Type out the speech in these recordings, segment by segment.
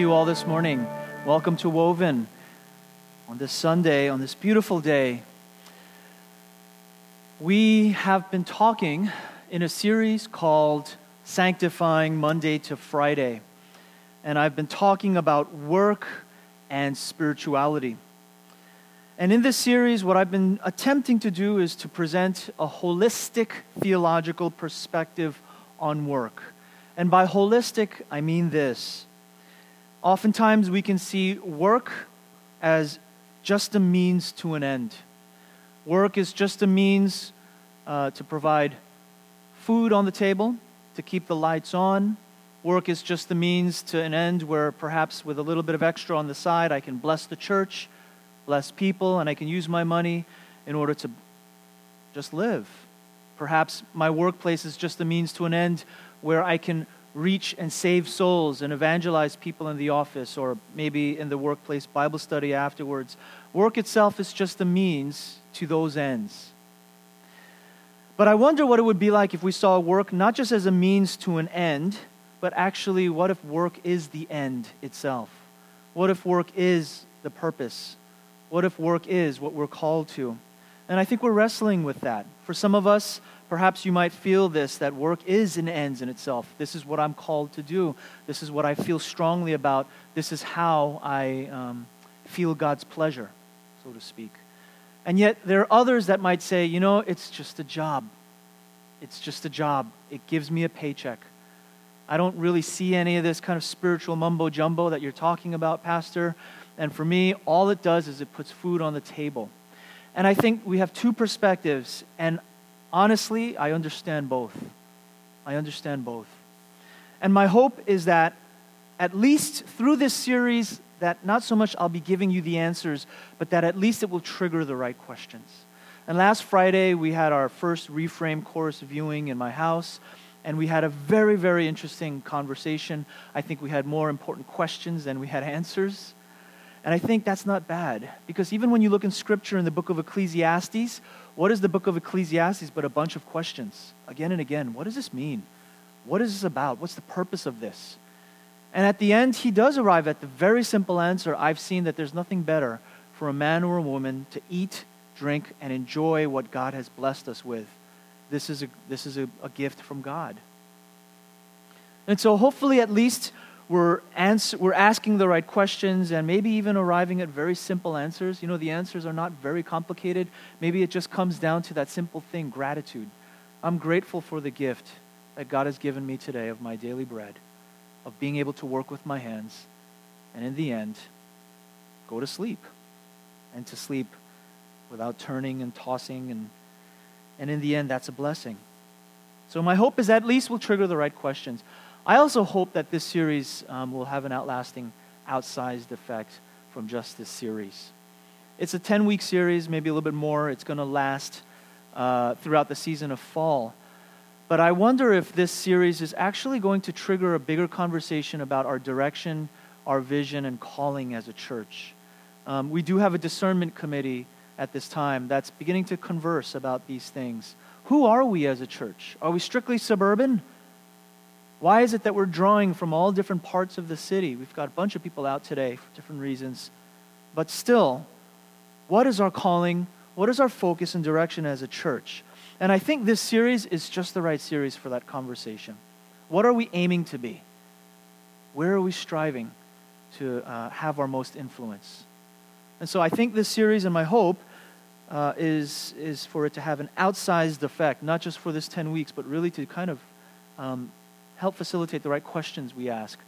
you all this morning. Welcome to Woven on this Sunday, on this beautiful day. We have been talking in a series called Sanctifying Monday to Friday. And I've been talking about work and spirituality. And in this series, what I've been attempting to do is to present a holistic theological perspective on work. And by holistic, I mean this. Oftentimes, we can see work as just a means to an end. Work is just a means uh, to provide food on the table, to keep the lights on. Work is just the means to an end where perhaps with a little bit of extra on the side, I can bless the church bless people, and I can use my money in order to just live. Perhaps my workplace is just a means to an end where I can reach and save souls and evangelize people in the office or maybe in the workplace Bible study afterwards. Work itself is just a means to those ends. But I wonder what it would be like if we saw work not just as a means to an end, but actually, what if work is the end itself? What if work is the purpose what if work is what we're called to? And I think we're wrestling with that. For some of us, perhaps you might feel this that work is an ends in itself. This is what I'm called to do. This is what I feel strongly about. This is how I um, feel God's pleasure, so to speak. And yet, there are others that might say, you know, it's just a job. It's just a job. It gives me a paycheck. I don't really see any of this kind of spiritual mumbo jumbo that you're talking about, Pastor. And for me, all it does is it puts food on the table. And I think we have two perspectives. And honestly, I understand both. I understand both. And my hope is that at least through this series, that not so much I'll be giving you the answers, but that at least it will trigger the right questions. And last Friday, we had our first reframe course viewing in my house, and we had a very, very interesting conversation. I think we had more important questions than we had answers. And I think that's not bad because even when you look in scripture in the book of Ecclesiastes, what is the book of Ecclesiastes but a bunch of questions again and again? What does this mean? What is this about? What's the purpose of this? And at the end, he does arrive at the very simple answer I've seen that there's nothing better for a man or a woman to eat, drink, and enjoy what God has blessed us with. This is a, this is a, a gift from God. And so, hopefully, at least we're, ans- we're asking the right questions and maybe even arriving at very simple answers. You know, the answers are not very complicated. Maybe it just comes down to that simple thing gratitude. I'm grateful for the gift that God has given me today of my daily bread, of being able to work with my hands, and in the end, go to sleep. And to sleep without turning and tossing. And, and in the end, that's a blessing. So, my hope is at least we'll trigger the right questions. I also hope that this series um, will have an outlasting, outsized effect from just this series. It's a 10 week series, maybe a little bit more. It's going to last uh, throughout the season of fall. But I wonder if this series is actually going to trigger a bigger conversation about our direction, our vision, and calling as a church. Um, we do have a discernment committee at this time that's beginning to converse about these things. Who are we as a church? Are we strictly suburban? Why is it that we're drawing from all different parts of the city? We've got a bunch of people out today for different reasons. But still, what is our calling? What is our focus and direction as a church? And I think this series is just the right series for that conversation. What are we aiming to be? Where are we striving to uh, have our most influence? And so I think this series, and my hope, uh, is, is for it to have an outsized effect, not just for this 10 weeks, but really to kind of um, help facilitate the right questions we ask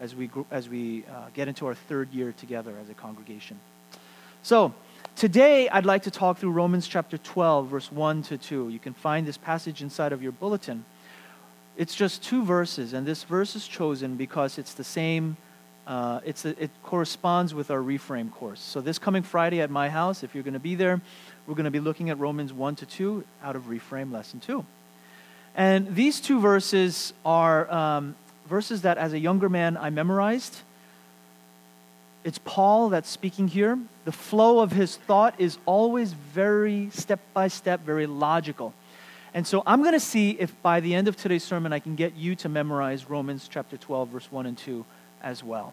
as we, as we uh, get into our third year together as a congregation. So, today I'd like to talk through Romans chapter 12, verse 1 to 2. You can find this passage inside of your bulletin. It's just two verses, and this verse is chosen because it's the same. Uh, it's a, it corresponds with our reframe course. So, this coming Friday at my house, if you're going to be there, we're going to be looking at Romans 1 to 2 out of reframe lesson 2. And these two verses are um, verses that, as a younger man, I memorized. It's Paul that's speaking here. The flow of his thought is always very step by step, very logical. And so I'm going to see if by the end of today's sermon I can get you to memorize Romans chapter 12, verse 1 and 2 as well.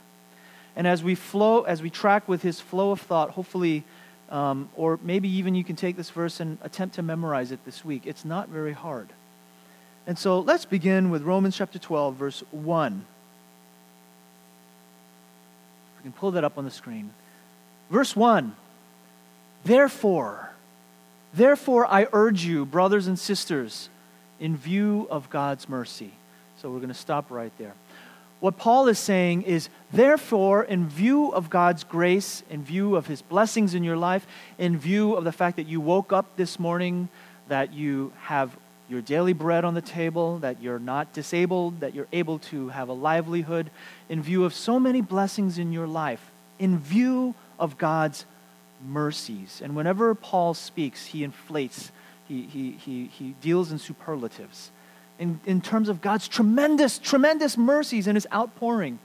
And as we flow, as we track with his flow of thought, hopefully, um, or maybe even you can take this verse and attempt to memorize it this week. It's not very hard. And so let's begin with Romans chapter 12, verse 1. We can pull that up on the screen. Verse 1 Therefore, therefore I urge you, brothers and sisters, in view of God's mercy. So we're going to stop right there. What Paul is saying is, therefore, in view of God's grace, in view of his blessings in your life, in view of the fact that you woke up this morning, that you have your daily bread on the table, that you're not disabled, that you're able to have a livelihood, in view of so many blessings in your life, in view of God's mercies. And whenever Paul speaks, he inflates, he, he, he, he deals in superlatives in, in terms of God's tremendous, tremendous mercies and his outpouring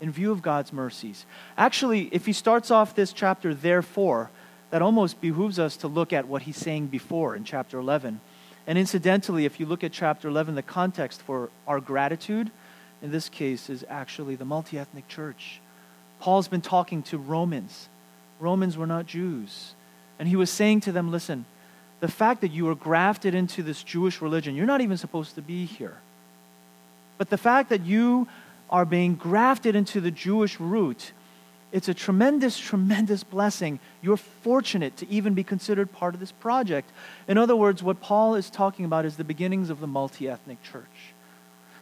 in view of God's mercies. Actually, if he starts off this chapter, therefore, that almost behooves us to look at what he's saying before in chapter 11. And incidentally, if you look at chapter 11, the context for our gratitude in this case is actually the multi ethnic church. Paul's been talking to Romans. Romans were not Jews. And he was saying to them, listen, the fact that you were grafted into this Jewish religion, you're not even supposed to be here. But the fact that you are being grafted into the Jewish root, it's a tremendous, tremendous blessing. You're fortunate to even be considered part of this project. In other words, what Paul is talking about is the beginnings of the multi ethnic church.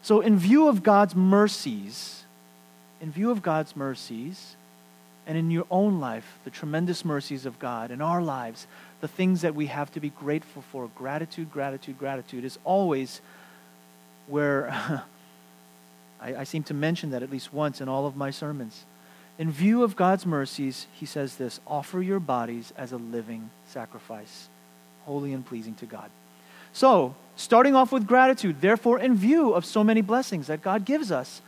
So, in view of God's mercies, in view of God's mercies, and in your own life, the tremendous mercies of God in our lives, the things that we have to be grateful for. Gratitude, gratitude, gratitude is always where I, I, seem to mention that at least once in all of my sermons. In view of God's mercies, he says this offer your bodies as a living sacrifice, holy and pleasing to God. So, starting off with gratitude, therefore, in view of so many blessings that God gives us,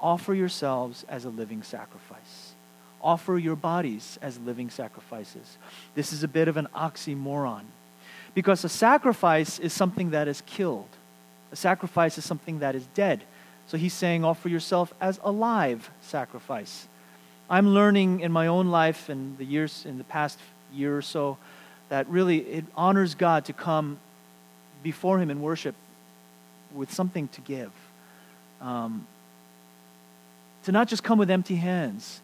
offer yourselves as a living sacrifice offer your bodies as living sacrifices. This is a bit of an oxymoron because a sacrifice is something that is killed, a sacrifice is something that is dead. So he's saying, offer yourself as a live sacrifice. I'm learning in my own life and the years in the past year or so that really it honors God to come before Him in worship with something to give. Um, to not just come with empty hands,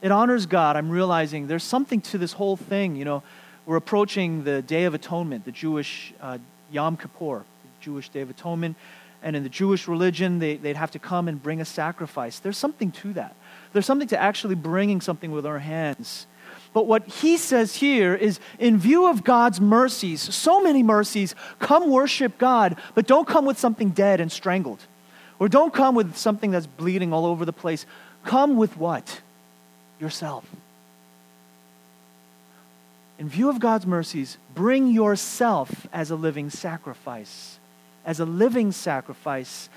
it honors God. I'm realizing there's something to this whole thing. You know, we're approaching the Day of Atonement, the Jewish uh, Yom Kippur, the Jewish Day of Atonement. And in the Jewish religion, they, they'd have to come and bring a sacrifice. There's something to that. There's something to actually bringing something with our hands. But what he says here is in view of God's mercies, so many mercies, come worship God, but don't come with something dead and strangled. Or don't come with something that's bleeding all over the place. Come with what? yourself. In view of God's mercies, bring yourself as a living sacrifice. As a living sacrifice,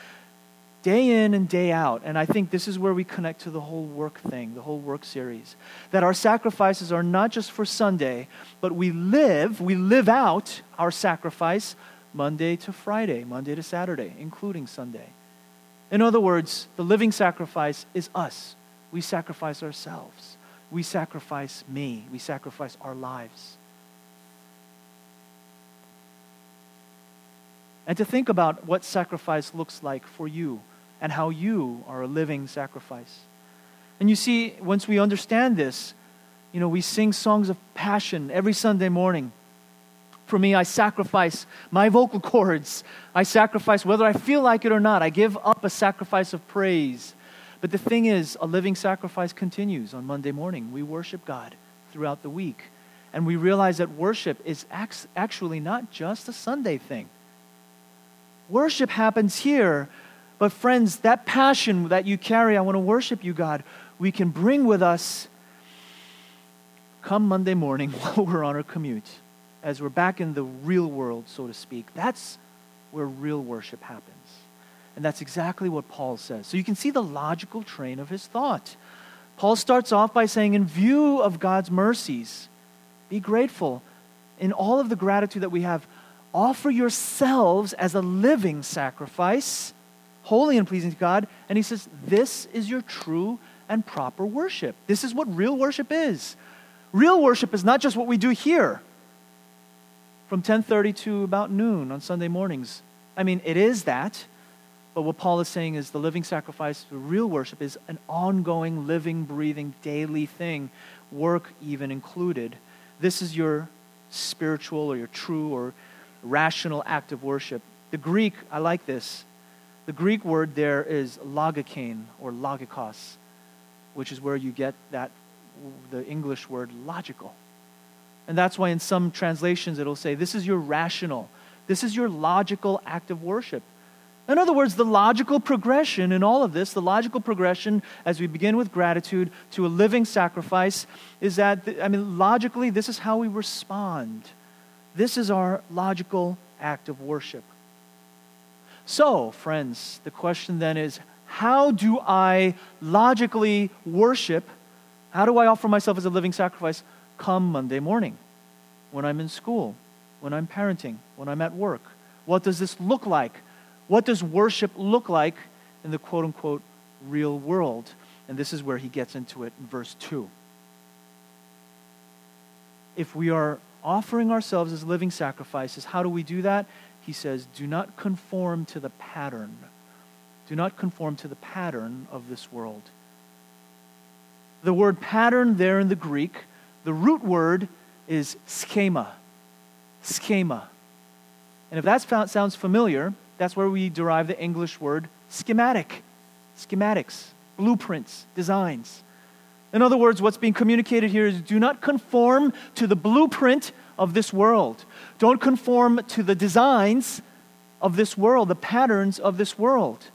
day in and day out. And I think this is where we connect to the whole work thing, the whole work series. That our sacrifices are not just for Sunday, but we live, we live out our sacrifice Monday to Friday, Monday to Saturday, including Sunday. In other words, the living sacrifice is us. We sacrifice ourselves. We sacrifice me. We sacrifice our lives. And to think about what sacrifice looks like for you and how you are a living sacrifice. And you see, once we understand this, you know, we sing songs of passion every Sunday morning. For me, I sacrifice my vocal cords. I sacrifice whether I feel like it or not. I give up a sacrifice of praise. But the thing is, a living sacrifice continues on Monday morning. We worship God throughout the week. And we realize that worship is actually not just a Sunday thing. Worship happens here. But, friends, that passion that you carry, I want to worship you, God, we can bring with us come Monday morning while we're on our commute, as we're back in the real world, so to speak. That's where real worship happens. And that's exactly what Paul says. So you can see the logical train of his thought. Paul starts off by saying, in view of God's mercies, be grateful. In all of the gratitude that we have, offer yourselves as a living sacrifice, holy and pleasing to God. And he says, this is your true and proper worship. This is what real worship is. Real worship is not just what we do here from 10:30 to about noon on Sunday mornings. I mean, it is that, but what Paul is saying is the living sacrifice, the real worship is an ongoing, living, breathing, daily thing, work even included. This is your spiritual or your true or rational act of worship. The Greek, I like this. The Greek word there is logikane or logikos, which is where you get that the English word logical. And that's why in some translations it'll say this is your rational, this is your logical act of worship. In other words, the logical progression in all of this, the logical progression as we begin with gratitude to a living sacrifice, is that, I mean, logically, this is how we respond. This is our logical act of worship. So, friends, the question then is how do I logically worship? How do I offer myself as a living sacrifice come Monday morning when I'm in school, when I'm parenting, when I'm at work? What does this look like? What does worship look like in the quote unquote real world? And this is where he gets into it in verse 2. If we are offering ourselves as living sacrifices, how do we do that? He says, Do not conform to the pattern. Do not conform to the pattern of this world. The word pattern there in the Greek, the root word is schema. Schema. And if that sounds familiar, that's where we derive the English word schematic. Schematics, blueprints, designs. In other words, what's being communicated here is do not conform to the blueprint of this world. Don't conform to the designs of this world, the patterns of this world.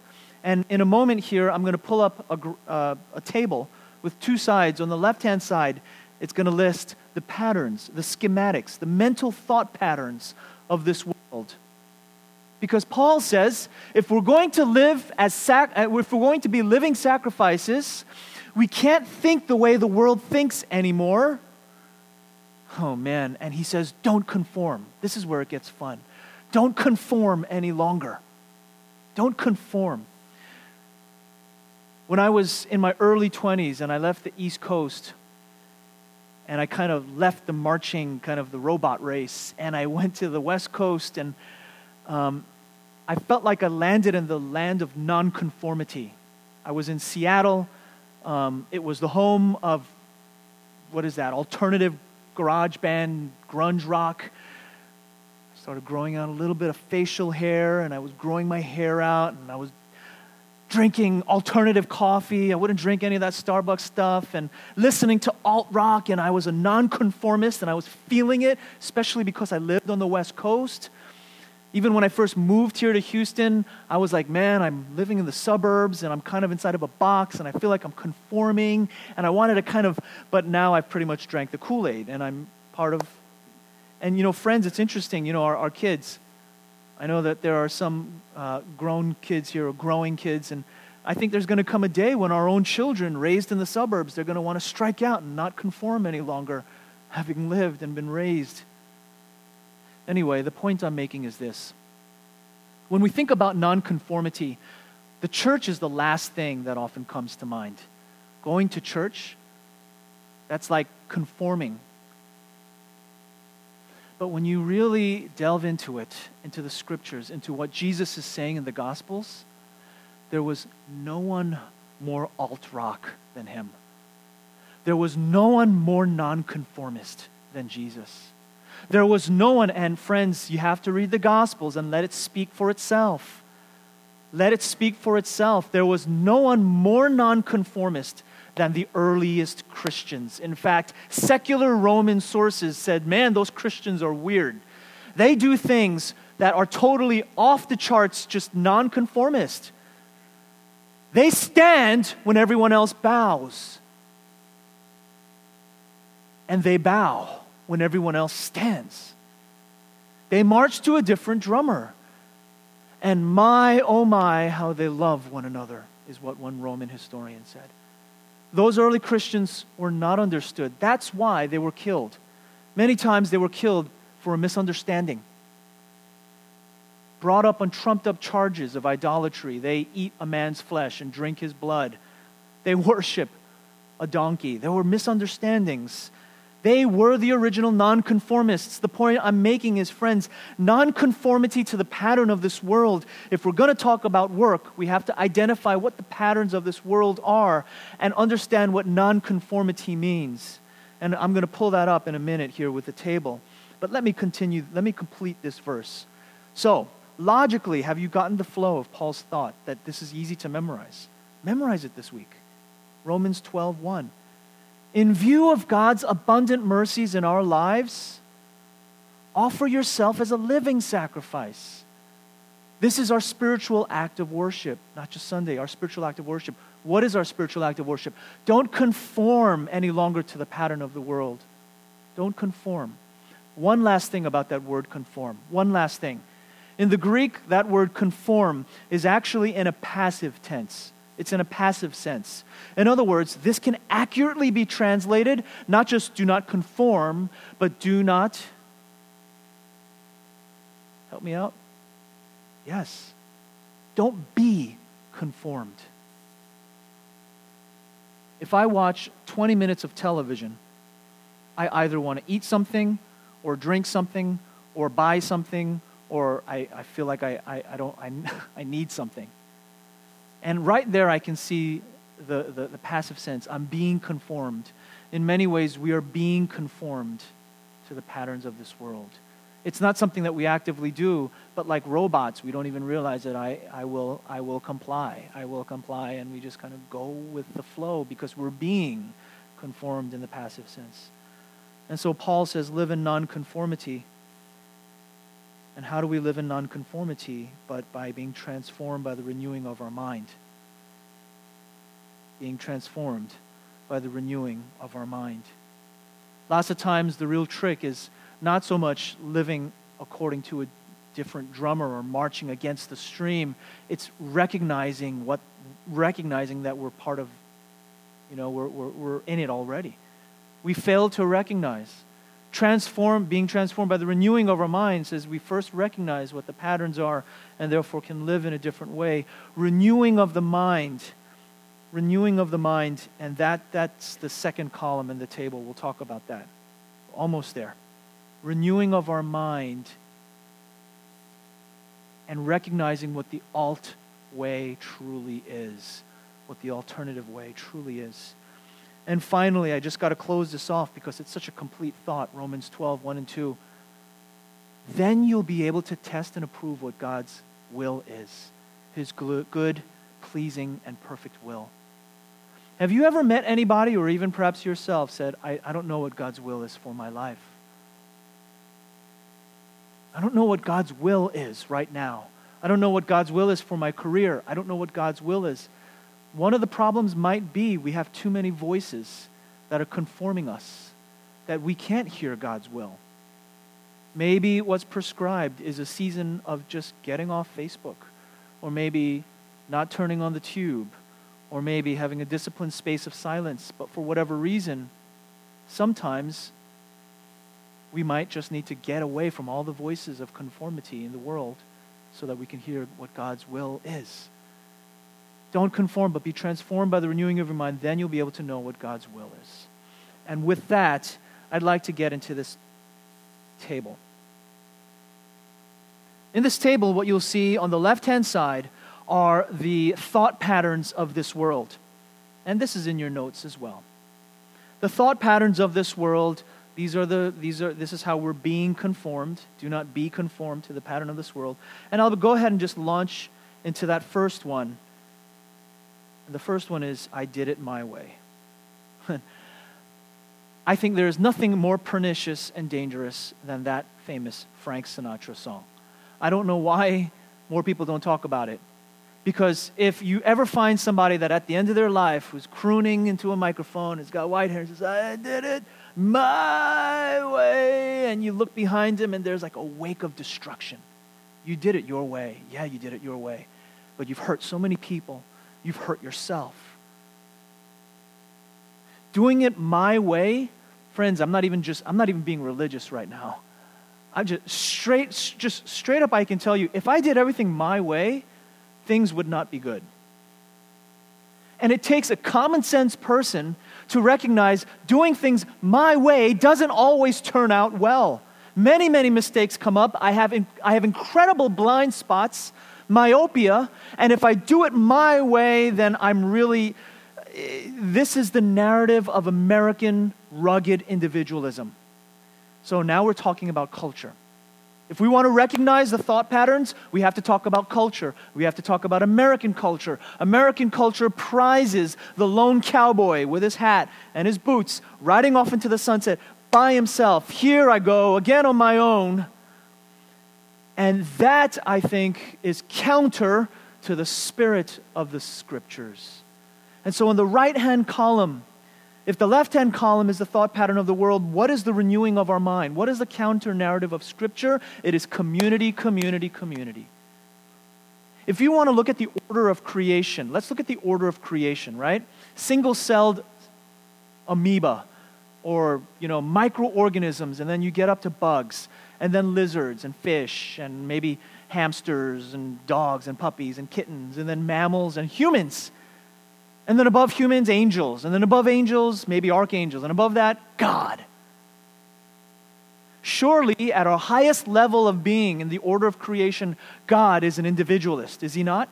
And in a moment here, I'm going to pull up a, uh, a table with two sides. On the left hand side, it's going to list the patterns, the schematics, the mental thought patterns of this world. Because Paul says if we're going to live as sac- uh, if we're going to be living sacrifices, we can't think the way the world thinks anymore. Oh man, and he says don't conform. This is where it gets fun. Don't conform any longer. Don't conform. When I was in my early 20s and I left the East Coast and I kind of left the marching, kind of the robot race, and I went to the West Coast and um, I felt like I landed in the land of nonconformity. I was in Seattle. Um, it was the home of, what is that, alternative garage band, grunge rock. I started growing out a little bit of facial hair, and I was growing my hair out, and I was drinking alternative coffee. I wouldn't drink any of that Starbucks stuff, and listening to alt rock, and I was a nonconformist, and I was feeling it, especially because I lived on the West Coast. Even when I first moved here to Houston, I was like, man, I'm living in the suburbs and I'm kind of inside of a box and I feel like I'm conforming. And I wanted to kind of, but now I've pretty much drank the Kool Aid and I'm part of. And, you know, friends, it's interesting, you know, our, our kids. I know that there are some uh, grown kids here, or growing kids, and I think there's going to come a day when our own children raised in the suburbs, they're going to want to strike out and not conform any longer, having lived and been raised Anyway, the point I'm making is this. When we think about nonconformity, the church is the last thing that often comes to mind. Going to church, that's like conforming. But when you really delve into it, into the scriptures, into what Jesus is saying in the Gospels, there was no one more alt rock than him. There was no one more nonconformist than Jesus. There was no one, and friends, you have to read the Gospels and let it speak for itself. Let it speak for itself. There was no one more nonconformist than the earliest Christians. In fact, secular Roman sources said, man, those Christians are weird. They do things that are totally off the charts, just nonconformist. They stand when everyone else bows. And they bow when everyone else stands. They march to a different drummer. And my, oh my, how they love one another, is what one Roman historian said. Those early Christians were not understood. That's why they were killed. Many times they were killed for a misunderstanding. Brought up on trumped up charges of idolatry. They eat a man's flesh and drink his blood. They worship a donkey. There were misunderstandings. They were the original nonconformists. The point I'm making is, friends, nonconformity to the pattern of this world. If we're going to talk about work, we have to identify what the patterns of this world are and understand what nonconformity means. And I'm going to pull that up in a minute here with the table. But let me continue, let me complete this verse. So, logically, have you gotten the flow of Paul's thought that this is easy to memorize? Memorize it this week. Romans 12 1 in view of God's abundant mercies in our lives, offer yourself as a living sacrifice. This is our spiritual act of worship, not just Sunday, our spiritual act of worship. What is our spiritual act of worship? Don't conform any longer to the pattern of the world. Don't conform. One last thing about that word conform. One last thing. In the Greek, that word conform is actually in a passive tense. It's in a passive sense. In other words, this can accurately be translated not just do not conform, but do not. Help me out? Yes. Don't be conformed. If I watch 20 minutes of television, I either want to eat something or drink something or buy something or I, I feel like I, I, I don't I, I need something. And right there, I can see the, the, the, passive sense. I'm being conformed. In many ways, we are being conformed to the patterns of this world. It's not something that we actively do, but like robots, we don't even realize that I, I, will, I will comply. I will comply, and we just kind of go with the flow because we're being conformed in the passive sense. And so Paul says, live in nonconformity. And how do we live in nonconformity? But by being transformed by the renewing of our mind. Being transformed by the renewing of our mind. Lots of times, the real trick is not so much living according to a different drummer or marching against the stream. It's recognizing what, recognizing that we're part of, you know, we're, we're, we're in it already. We fail to recognize transform, being transformed by the renewing of our minds as we first recognize what the patterns are and therefore can live in a different way. Renewing of the mind. Renewing of the mind, and that, that's the second column in the table. We'll talk about that. Almost there. Renewing of our mind and recognizing what the alt way truly is, what the alternative way truly is. And finally, I just got to close this off because it's such a complete thought Romans 12, 1 and 2. Then you'll be able to test and approve what God's will is his good, pleasing, and perfect will. Have you ever met anybody, or even perhaps yourself, said, I, I don't know what God's will is for my life? I don't know what God's will is right now. I don't know what God's will is for my career. I don't know what God's will is one of the problems might be we have too many voices that are conforming us, that we can't hear God's will. Maybe what's prescribed is a season of just getting off Facebook, or maybe not turning on the tube, or maybe having a disciplined space of silence. But for whatever reason, sometimes we might just need to get away from all the voices of conformity in the world so that we can hear what God's will is. Don't conform, but be transformed by the renewing of your mind. Then you'll be able to know what God's will is. And with that, I'd like to get into this table. In this table, what you'll see on the left hand side are the thought patterns of this world. And this is in your notes as well. The thought patterns of this world, these are the, these are, this is how we're being conformed. Do not be conformed to the pattern of this world. And I'll go ahead and just launch into that first one the first one is I did it my way. I think there is nothing more pernicious and dangerous than that famous Frank Sinatra song. I don't know why more people don't talk about it. Because if you ever find somebody that at the end of their life who's crooning into a microphone, has got white hair, and says, I did it my way, and you look behind him and there's like a wake of destruction. You did it your way. Yeah, you did it your way. But you've hurt so many people you've hurt yourself. Doing it my way, friends, I'm not even just I'm not even being religious right now. I'm just straight just straight up I can tell you if I did everything my way, things would not be good. And it takes a common sense person to recognize doing things my way doesn't always turn out well. Many, many mistakes come up. I have, I have incredible blind spots, myopia, and if I do it my way, then I'm really. This is the narrative of American rugged individualism. So now we're talking about culture. If we want to recognize the thought patterns, we have to talk about culture. We have to talk about American culture. American culture prizes the lone cowboy with his hat and his boots riding off into the sunset by himself. Here I go, again on my own. And that, I think, is counter to the spirit of the scriptures. And so, in the right hand column, if the left hand column is the thought pattern of the world, what is the renewing of our mind? What is the counter narrative of Scripture? It is community, community, community. If you want to look at the order of creation, let's look at the order of creation, right? Single celled amoeba or you know microorganisms and then you get up to bugs and then lizards and fish and maybe hamsters and dogs and puppies and kittens and then mammals and humans and then above humans, angels. And then above angels, maybe archangels. And above that, God. Surely, at our highest level of being in the order of creation, God is an individualist, is he not?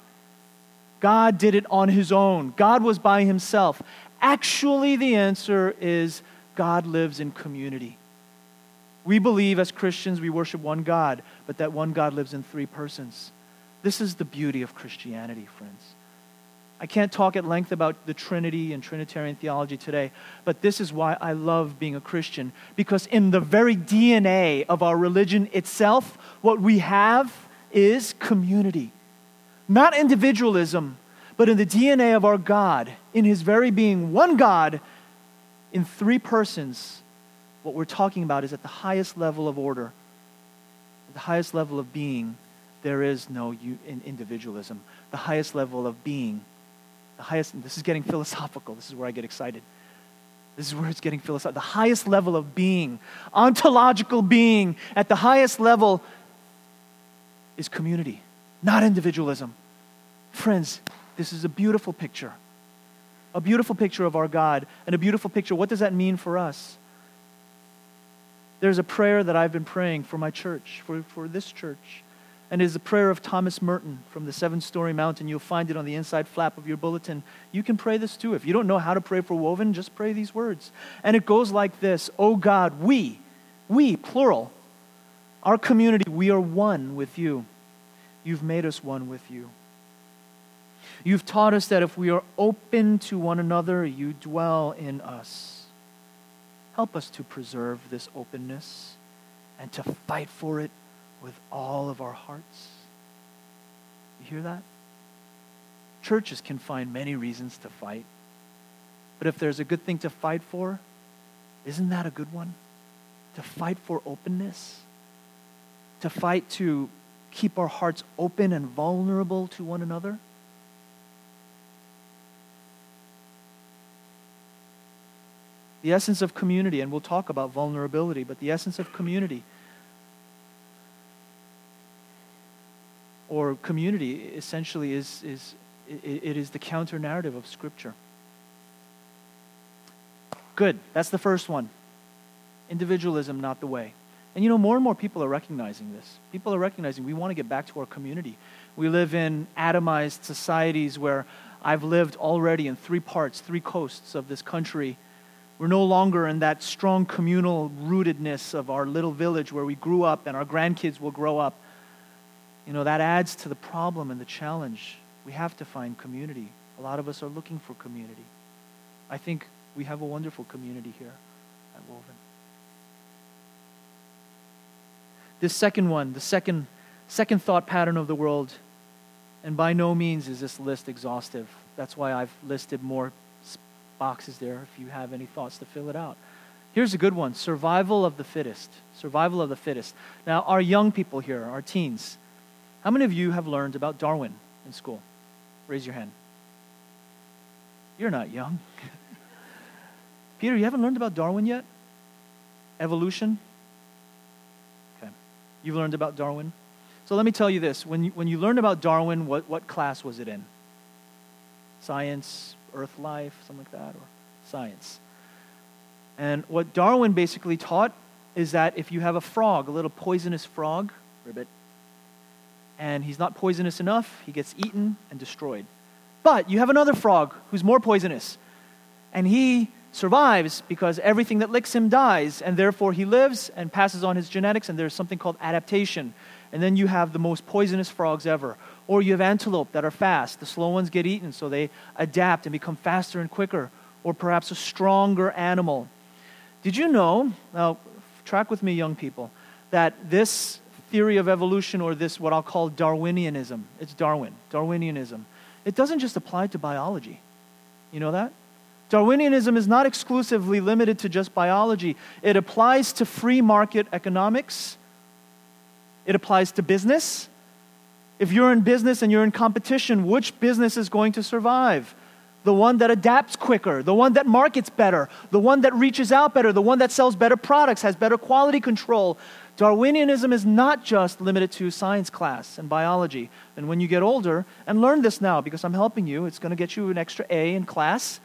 God did it on his own, God was by himself. Actually, the answer is God lives in community. We believe as Christians we worship one God, but that one God lives in three persons. This is the beauty of Christianity, friends. I can't talk at length about the Trinity and Trinitarian theology today, but this is why I love being a Christian. Because in the very DNA of our religion itself, what we have is community. Not individualism, but in the DNA of our God, in His very being one God in three persons, what we're talking about is at the highest level of order, at the highest level of being, there is no individualism. The highest level of being the highest, this is getting philosophical. This is where I get excited. This is where it's getting philosophical. The highest level of being, ontological being, at the highest level is community, not individualism. Friends, this is a beautiful picture. A beautiful picture of our God and a beautiful picture. What does that mean for us? There's a prayer that I've been praying for my church, for, for this church and it is a prayer of Thomas Merton from the Seven Storey Mountain. You'll find it on the inside flap of your bulletin. You can pray this too. If you don't know how to pray for Woven, just pray these words. And it goes like this Oh God, we, we, plural, our community, we are one with you. You've made us one with you. You've taught us that if we are open to one another, you dwell in us. Help us to preserve this openness and to fight for it with all of our hearts. You hear that? Churches can find many reasons to fight. But if there's a good thing to fight for, isn't that a good one? To fight for openness? To fight to keep our hearts open and vulnerable to one another? The essence of community, and we'll talk about vulnerability, but the essence of community or community essentially is, is it, is the counter narrative of Scripture. Good. That's the first one. Individualism, not the way. And you know, more and more people are recognizing this. People are recognizing we want to get back to our community. We live in atomized societies where I've lived already in three parts, three coasts of this country. We're no longer in that strong communal rootedness of our little village where we grew up and our grandkids will grow up you know, that adds to the problem and the challenge. We have to find community. A lot of us are looking for community. I think we have a wonderful community here at Woven. This second one, the second, second thought pattern of the world, and by no means is this list exhaustive. That's why I've listed more boxes there if you have any thoughts to fill it out. Here's a good one survival of the fittest. Survival of the fittest. Now, our young people here, our teens, how many of you have learned about Darwin in school? Raise your hand. You're not young. Peter, you haven't learned about Darwin yet? Evolution? Okay. You've learned about Darwin? So let me tell you this. When you, when you learned about Darwin, what, what class was it in? Science, earth life, something like that? Or science? And what Darwin basically taught is that if you have a frog, a little poisonous frog, ribbit, and he's not poisonous enough, he gets eaten and destroyed. But you have another frog who's more poisonous, and he survives because everything that licks him dies, and therefore he lives and passes on his genetics, and there's something called adaptation. And then you have the most poisonous frogs ever. Or you have antelope that are fast. The slow ones get eaten, so they adapt and become faster and quicker. Or perhaps a stronger animal. Did you know, now track with me, young people, that this theory of evolution, or this what I'll call Darwinianism, it's Darwin, Darwinianism, it doesn't just apply to biology. You know that? Darwinianism is not exclusively limited to just biology, it applies to free market economics, it applies to business. If you're in business and you're in competition, which business is going to survive? The one that adapts quicker, the one that markets better, the one that reaches out better, the one that sells better products, has better quality control. Darwinianism is not just limited to science class and biology. And when you get older, and learn this now because I'm helping you, it's going to get you an extra A in class.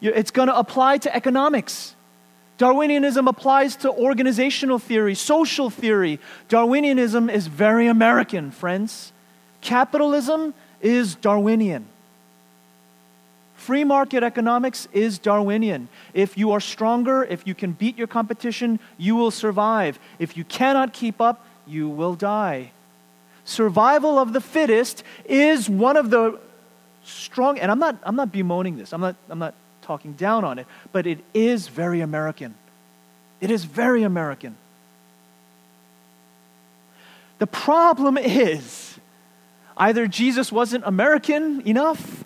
It's going to apply to economics. Darwinianism applies to organizational theory, social theory. Darwinianism is very American, friends. Capitalism is Darwinian. Free market economics is Darwinian. If you are stronger, if you can beat your competition, you will survive. If you cannot keep up, you will die. Survival of the fittest is one of the strong, and I'm not, I'm not bemoaning this, I'm not, I'm not talking down on it, but it is very American. It is very American. The problem is either Jesus wasn't American enough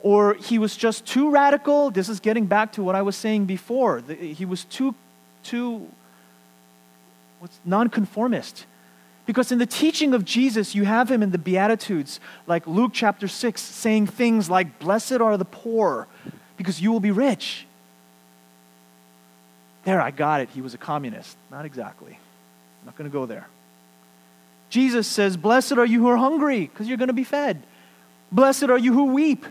or he was just too radical. This is getting back to what I was saying before. He was too, too what's nonconformist. Because in the teaching of Jesus, you have him in the Beatitudes, like Luke chapter 6, saying things like, Blessed are the poor, because you will be rich. There, I got it. He was a communist. Not exactly. I'm not going to go there. Jesus says, Blessed are you who are hungry, because you're going to be fed. Blessed are you who weep.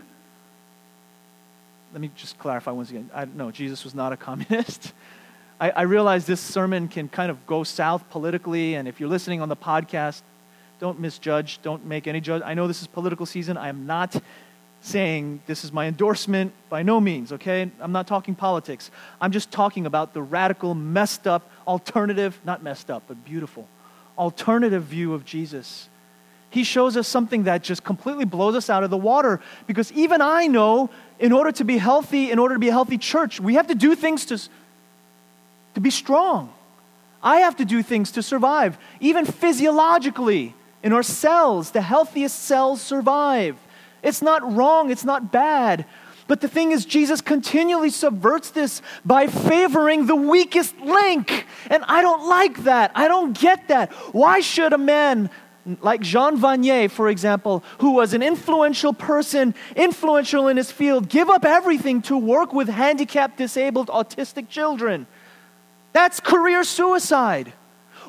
Let me just clarify once again. I, no, Jesus was not a communist. I, I realize this sermon can kind of go south politically, and if you're listening on the podcast, don't misjudge, don't make any judge. I know this is political season. I am not saying this is my endorsement by no means, okay? I'm not talking politics. I'm just talking about the radical, messed up, alternative, not messed up, but beautiful, alternative view of Jesus. He shows us something that just completely blows us out of the water because even I know in order to be healthy, in order to be a healthy church, we have to do things to, to be strong. I have to do things to survive. Even physiologically, in our cells, the healthiest cells survive. It's not wrong, it's not bad. But the thing is, Jesus continually subverts this by favoring the weakest link. And I don't like that. I don't get that. Why should a man like Jean Vanier, for example, who was an influential person, influential in his field, give up everything to work with handicapped, disabled, autistic children? That's career suicide.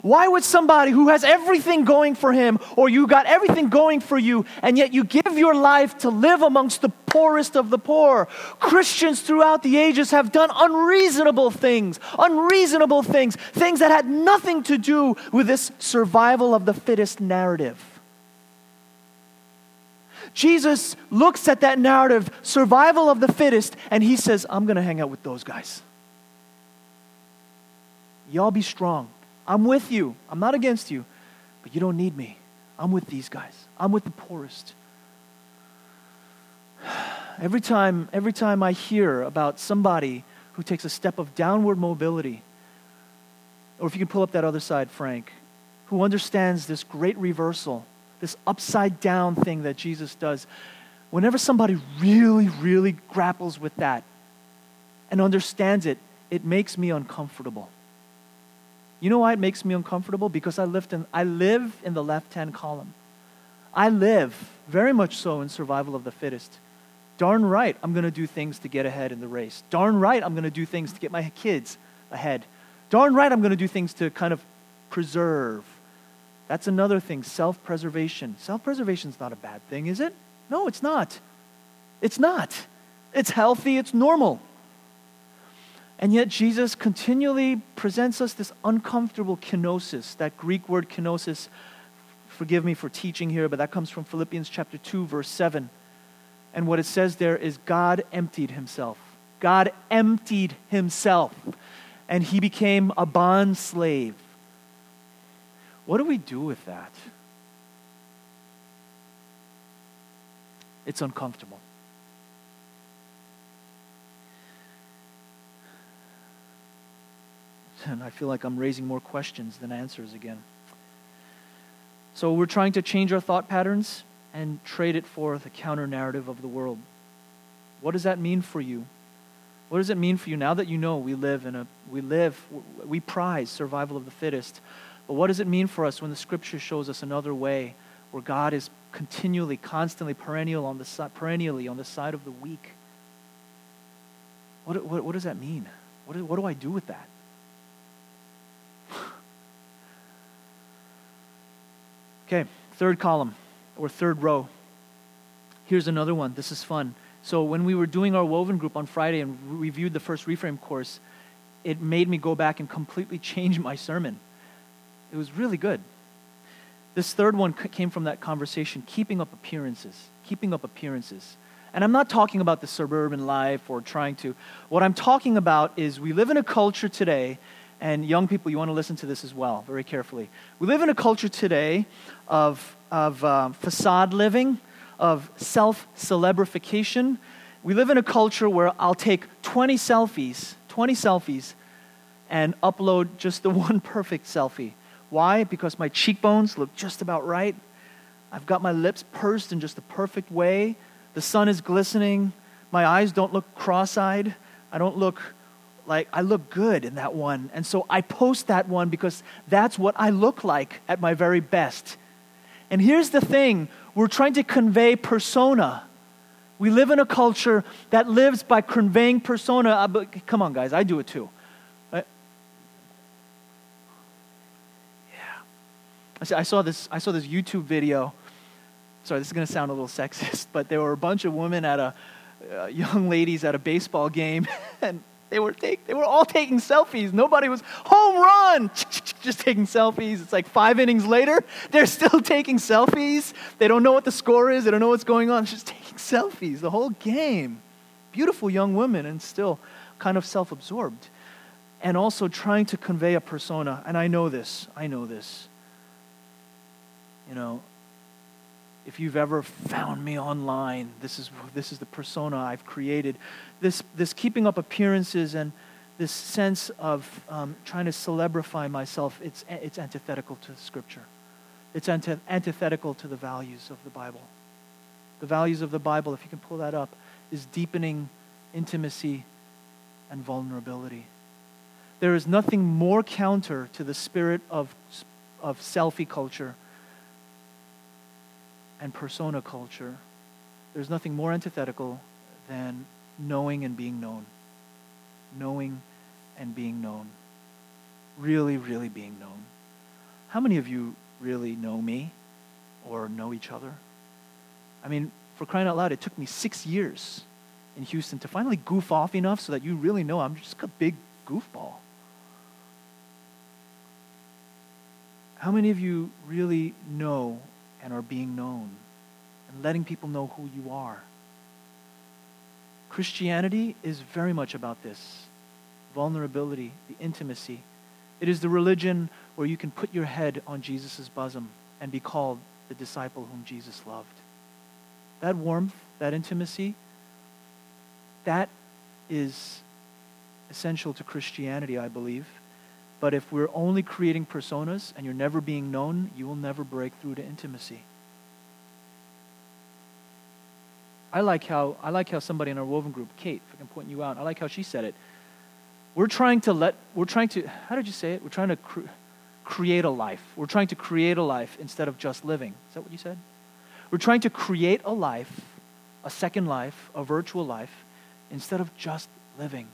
Why would somebody who has everything going for him, or you got everything going for you, and yet you give your life to live amongst the poorest of the poor? Christians throughout the ages have done unreasonable things, unreasonable things, things that had nothing to do with this survival of the fittest narrative. Jesus looks at that narrative, survival of the fittest, and he says, I'm going to hang out with those guys. Y'all be strong. I'm with you. I'm not against you, but you don't need me. I'm with these guys. I'm with the poorest. Every time, every time I hear about somebody who takes a step of downward mobility, or if you can pull up that other side, Frank, who understands this great reversal, this upside down thing that Jesus does, whenever somebody really, really grapples with that and understands it, it makes me uncomfortable. You know why it makes me uncomfortable? Because I, live in, I live in the left hand column. I live very much so in survival of the fittest. Darn right, I'm going to do things to get ahead in the race. Darn right, I'm going to do things to get my kids ahead. Darn right, I'm going to do things to kind of preserve. That's another thing self preservation. Self preservation is not a bad thing, is it? No, it's not. It's not. It's healthy, it's normal. And yet, Jesus continually presents us this uncomfortable kenosis, that Greek word kenosis. Forgive me for teaching here, but that comes from Philippians chapter 2, verse 7. And what it says there is God emptied himself. God emptied himself, and he became a bond slave. What do we do with that? It's uncomfortable. And I feel like I'm raising more questions than answers again. So we're trying to change our thought patterns and trade it for the counter narrative of the world. What does that mean for you? What does it mean for you now that you know we live in a we live we prize survival of the fittest? But what does it mean for us when the scripture shows us another way where God is continually, constantly, perennial on the side, perennially on the side of the weak? What, what, what does that mean? What, what do I do with that? Okay, third column or third row. Here's another one. This is fun. So when we were doing our woven group on Friday and reviewed the first reframe course, it made me go back and completely change my sermon. It was really good. This third one came from that conversation keeping up appearances. Keeping up appearances. And I'm not talking about the suburban life or trying to. What I'm talking about is we live in a culture today, and young people, you want to listen to this as well, very carefully. We live in a culture today of, of um, facade living, of self celebrification. We live in a culture where I'll take 20 selfies, 20 selfies, and upload just the one perfect selfie. Why? Because my cheekbones look just about right. I've got my lips pursed in just the perfect way. The sun is glistening. My eyes don't look cross eyed. I don't look like I look good in that one. And so I post that one because that's what I look like at my very best. And here's the thing we're trying to convey persona. We live in a culture that lives by conveying persona. But come on, guys, I do it too. Yeah i saw this, I saw this YouTube video. Sorry, this is going to sound a little sexist, but there were a bunch of women at a, uh, young ladies at a baseball game, and they were, take, they were all taking selfies. Nobody was, home run! Just taking selfies. It's like five innings later, they're still taking selfies. They don't know what the score is, they don't know what's going on. Just taking selfies the whole game. Beautiful young women, and still kind of self absorbed. And also trying to convey a persona. And I know this, I know this you know, if you've ever found me online, this is, this is the persona I've created. This, this keeping up appearances and this sense of um, trying to celebrify myself, it's, it's antithetical to Scripture. It's antith- antithetical to the values of the Bible. The values of the Bible, if you can pull that up, is deepening intimacy and vulnerability. There is nothing more counter to the spirit of, of selfie culture and persona culture, there's nothing more antithetical than knowing and being known. Knowing and being known. Really, really being known. How many of you really know me or know each other? I mean, for crying out loud, it took me six years in Houston to finally goof off enough so that you really know I'm just a big goofball. How many of you really know and are being known and letting people know who you are. Christianity is very much about this vulnerability, the intimacy. It is the religion where you can put your head on Jesus' bosom and be called the disciple whom Jesus loved. That warmth, that intimacy, that is essential to Christianity, I believe. But if we're only creating personas and you're never being known, you will never break through to intimacy. I like how I like how somebody in our woven group, Kate, if I can point you out, I like how she said it. We're trying to let we're trying to how did you say it? We're trying to cre- create a life. We're trying to create a life instead of just living. Is that what you said? We're trying to create a life, a second life, a virtual life, instead of just living.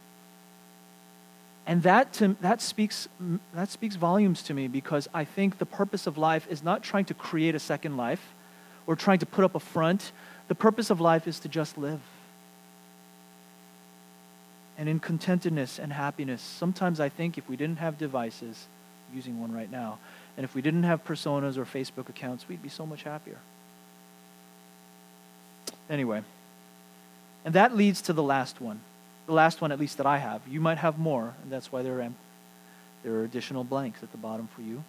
And that, to, that, speaks, that speaks volumes to me because I think the purpose of life is not trying to create a second life or trying to put up a front. The purpose of life is to just live. and in contentedness and happiness. Sometimes I think if we didn't have devices, using one right now, and if we didn't have personas or Facebook accounts, we'd be so much happier. Anyway, and that leads to the last one. The last one, at least that I have. You might have more, and that's why there are, there are additional blanks at the bottom for you.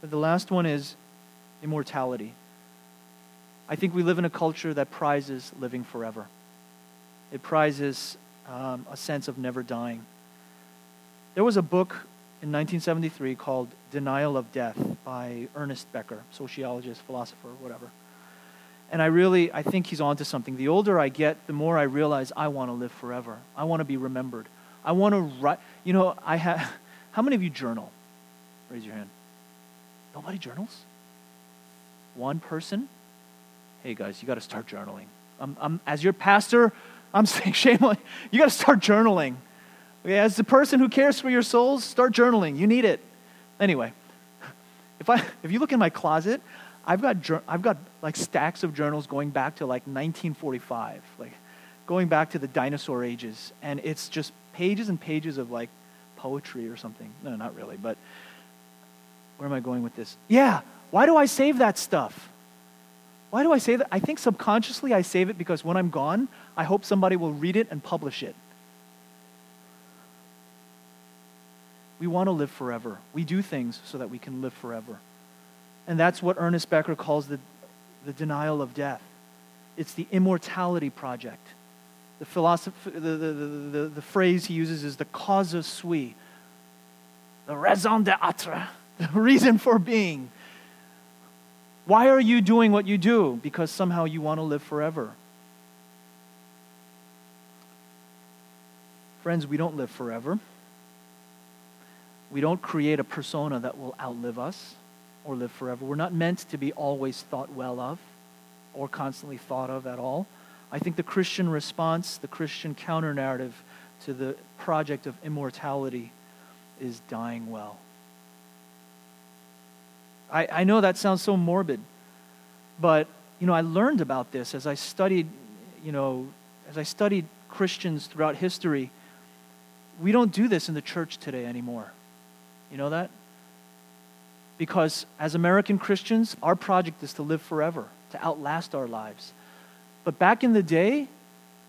But the last one is immortality. I think we live in a culture that prizes living forever. It prizes um, a sense of never dying. There was a book in 1973 called Denial of Death by Ernest Becker, sociologist, philosopher, whatever. And I really, I think he's onto something. The older I get, the more I realize I want to live forever. I want to be remembered. I want to write. You know, I have. How many of you journal? Raise your hand. Nobody journals. One person. Hey guys, you got to start journaling. I'm, I'm, as your pastor, I'm saying, shame on you. Got to start journaling. Okay, as the person who cares for your souls, start journaling. You need it. Anyway, if I if you look in my closet, I've got, I've got like stacks of journals going back to like 1945, like going back to the dinosaur ages. And it's just pages and pages of like poetry or something. No, not really, but where am I going with this? Yeah, why do I save that stuff? Why do I save that? I think subconsciously I save it because when I'm gone, I hope somebody will read it and publish it. We want to live forever. We do things so that we can live forever. And that's what Ernest Becker calls the, the denial of death. It's the immortality project. The, philosophy, the, the, the, the, phrase he uses is the causa sui, the raison d'etre, the reason for being. Why are you doing what you do? Because somehow you want to live forever. Friends, we don't live forever. We don't create a persona that will outlive us or live forever. We're not meant to be always thought well of or constantly thought of at all. I think the Christian response, the Christian counter narrative to the project of immortality is dying well. I, I know that sounds so morbid, but you know, I learned about this as I studied, you know, as I studied Christians throughout history. We don't do this in the church today anymore. You know that? Because as American Christians, our project is to live forever, to outlast our lives. But back in the day,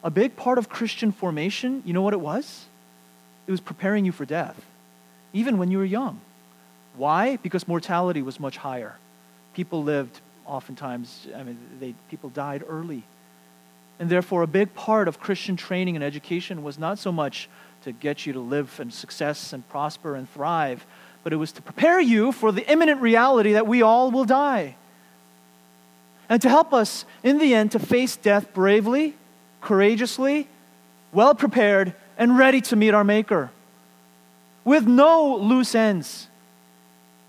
a big part of Christian formation, you know what it was? It was preparing you for death, even when you were young. Why? Because mortality was much higher. People lived oftentimes, I mean, they, people died early. And therefore, a big part of Christian training and education was not so much to get you to live in success and prosper and thrive, but it was to prepare you for the imminent reality that we all will die. And to help us, in the end, to face death bravely, courageously, well prepared, and ready to meet our Maker. With no loose ends.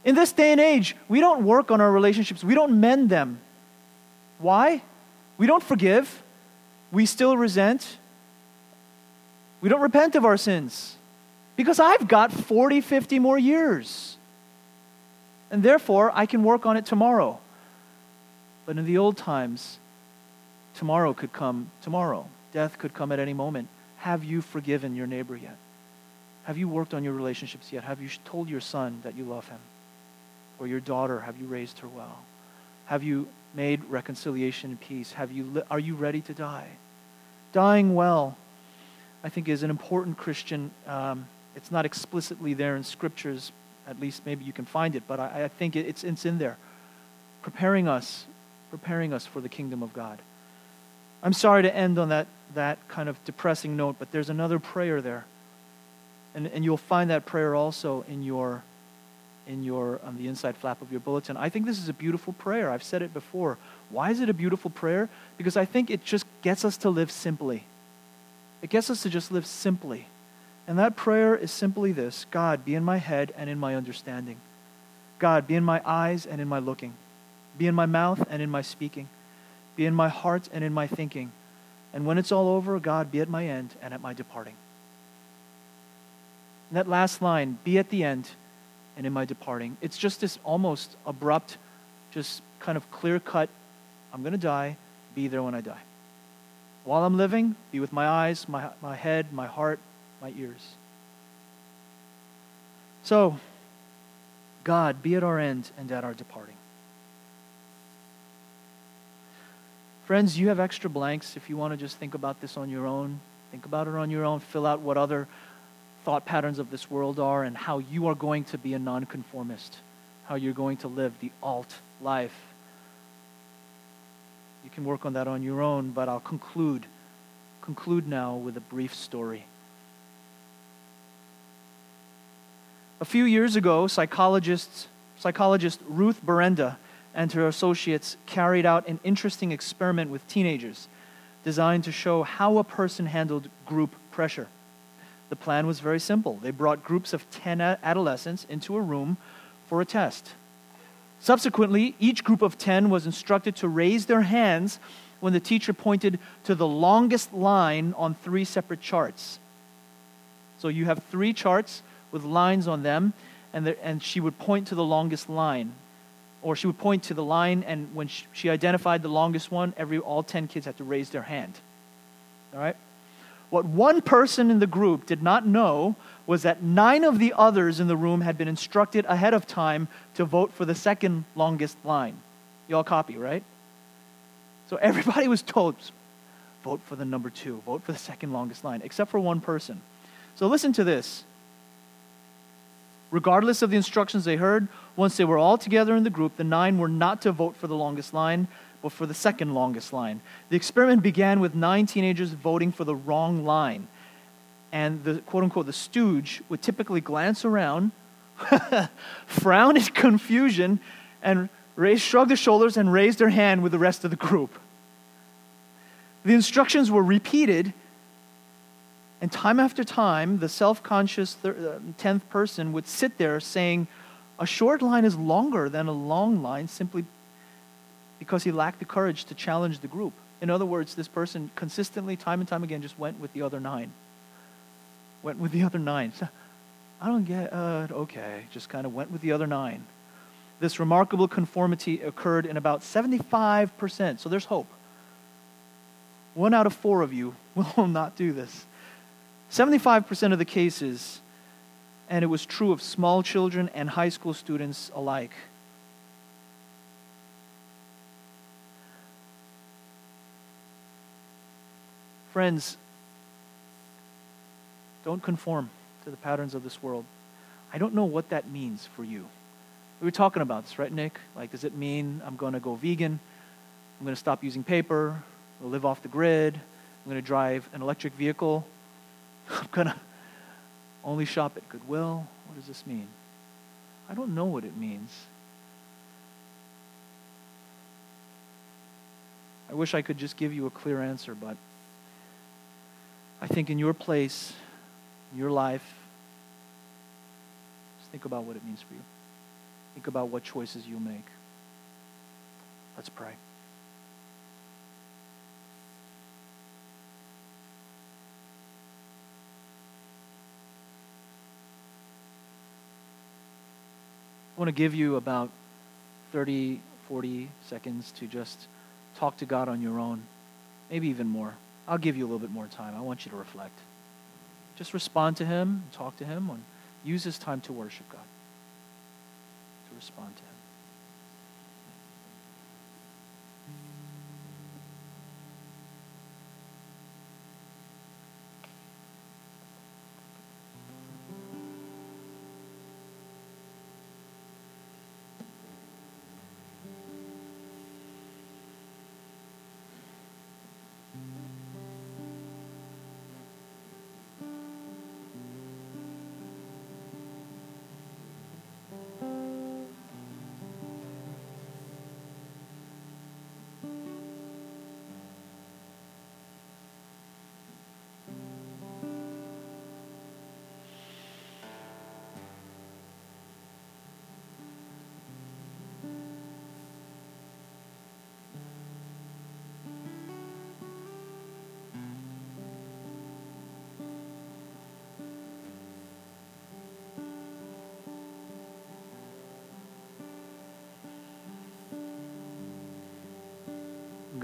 In this day and age, we don't work on our relationships, we don't mend them. Why? We don't forgive, we still resent, we don't repent of our sins. Because I've got 40, 50 more years. And therefore, I can work on it tomorrow. But in the old times, tomorrow could come tomorrow. Death could come at any moment. Have you forgiven your neighbor yet? Have you worked on your relationships yet? Have you told your son that you love him? Or your daughter, have you raised her well? Have you made reconciliation and peace? Have you, are you ready to die? Dying well, I think, is an important Christian um, it's not explicitly there in scriptures, at least maybe you can find it, but I, I think it's, it's in there. Preparing us, preparing us for the kingdom of God. I'm sorry to end on that, that kind of depressing note, but there's another prayer there. And, and you'll find that prayer also in your in your on the inside flap of your bulletin. I think this is a beautiful prayer. I've said it before. Why is it a beautiful prayer? Because I think it just gets us to live simply. It gets us to just live simply. And that prayer is simply this God, be in my head and in my understanding. God, be in my eyes and in my looking. Be in my mouth and in my speaking. Be in my heart and in my thinking. And when it's all over, God, be at my end and at my departing. And that last line, be at the end and in my departing, it's just this almost abrupt, just kind of clear cut, I'm going to die, be there when I die. While I'm living, be with my eyes, my, my head, my heart, my ears. So, God, be at our end and at our departing. Friends, you have extra blanks if you want to just think about this on your own. Think about it on your own. Fill out what other thought patterns of this world are and how you are going to be a nonconformist, how you're going to live the alt life. You can work on that on your own, but I'll conclude conclude now with a brief story. A few years ago, psychologist, psychologist Ruth Berenda and her associates carried out an interesting experiment with teenagers designed to show how a person handled group pressure. The plan was very simple. They brought groups of 10 adolescents into a room for a test. Subsequently, each group of 10 was instructed to raise their hands when the teacher pointed to the longest line on three separate charts. So you have three charts with lines on them, and, the, and she would point to the longest line. Or she would point to the line, and when she, she identified the longest one, every, all 10 kids had to raise their hand. All right? What one person in the group did not know was that nine of the others in the room had been instructed ahead of time to vote for the second longest line. You all copy, right? So everybody was told vote for the number two, vote for the second longest line, except for one person. So listen to this. Regardless of the instructions they heard, once they were all together in the group, the nine were not to vote for the longest line, but for the second longest line. The experiment began with nine teenagers voting for the wrong line. And the quote unquote, the stooge would typically glance around, frown in confusion, and raise, shrug their shoulders and raise their hand with the rest of the group. The instructions were repeated, and time after time, the self conscious 10th uh, person would sit there saying, A short line is longer than a long line simply because he lacked the courage to challenge the group. In other words, this person consistently, time and time again, just went with the other nine. Went with the other nine. I don't get, uh, okay, just kind of went with the other nine this remarkable conformity occurred in about 75%. So there's hope. One out of four of you will not do this. 75% of the cases, and it was true of small children and high school students alike. Friends, don't conform to the patterns of this world. I don't know what that means for you. We were talking about this, right, Nick? Like, does it mean I'm going to go vegan? I'm going to stop using paper? I'll live off the grid? I'm going to drive an electric vehicle? I'm going to only shop at Goodwill? What does this mean? I don't know what it means. I wish I could just give you a clear answer, but I think in your place, in your life, just think about what it means for you. Think about what choices you make. Let's pray. Want to give you about 30, 40 seconds to just talk to God on your own, maybe even more. I'll give you a little bit more time. I want you to reflect. Just respond to Him, talk to Him, and use this time to worship God to respond to him.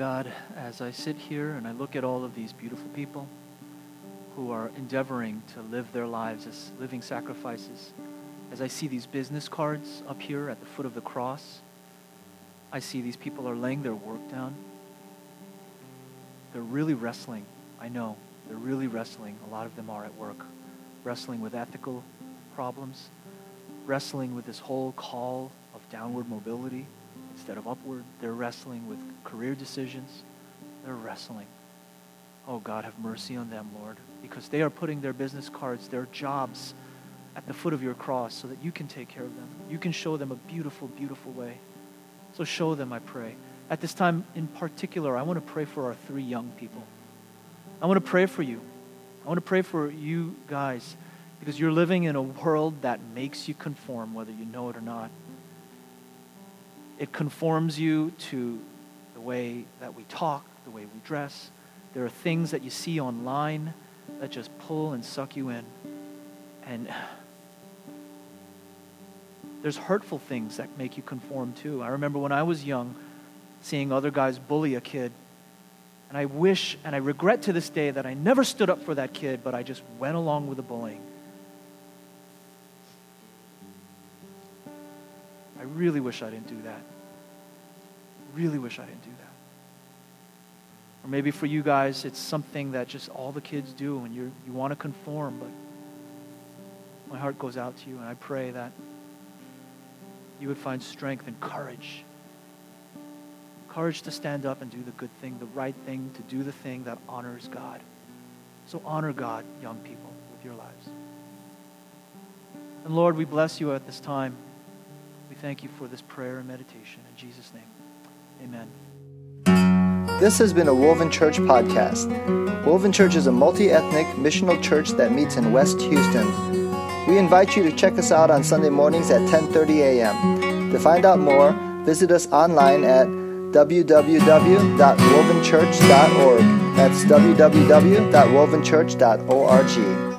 God, as I sit here and I look at all of these beautiful people who are endeavoring to live their lives as living sacrifices. As I see these business cards up here at the foot of the cross, I see these people are laying their work down. They're really wrestling. I know. They're really wrestling. A lot of them are at work, wrestling with ethical problems, wrestling with this whole call of downward mobility instead of upward. They're wrestling with career decisions. They're wrestling. Oh, God, have mercy on them, Lord, because they are putting their business cards, their jobs at the foot of your cross so that you can take care of them. You can show them a beautiful, beautiful way. So show them, I pray. At this time in particular, I want to pray for our three young people. I want to pray for you. I want to pray for you guys because you're living in a world that makes you conform, whether you know it or not. It conforms you to the way that we talk, the way we dress. There are things that you see online that just pull and suck you in. And there's hurtful things that make you conform too. I remember when I was young, seeing other guys bully a kid. And I wish and I regret to this day that I never stood up for that kid, but I just went along with the bullying. Really wish I didn't do that. Really wish I didn't do that. Or maybe for you guys, it's something that just all the kids do and you you want to conform, but my heart goes out to you and I pray that you would find strength and courage. Courage to stand up and do the good thing, the right thing, to do the thing that honors God. So honor God, young people, with your lives. And Lord, we bless you at this time. We thank you for this prayer and meditation. In Jesus' name, amen. This has been a Woven Church podcast. Woven Church is a multi ethnic missional church that meets in West Houston. We invite you to check us out on Sunday mornings at 10:30 a.m. To find out more, visit us online at www.wovenchurch.org. That's www.wovenchurch.org.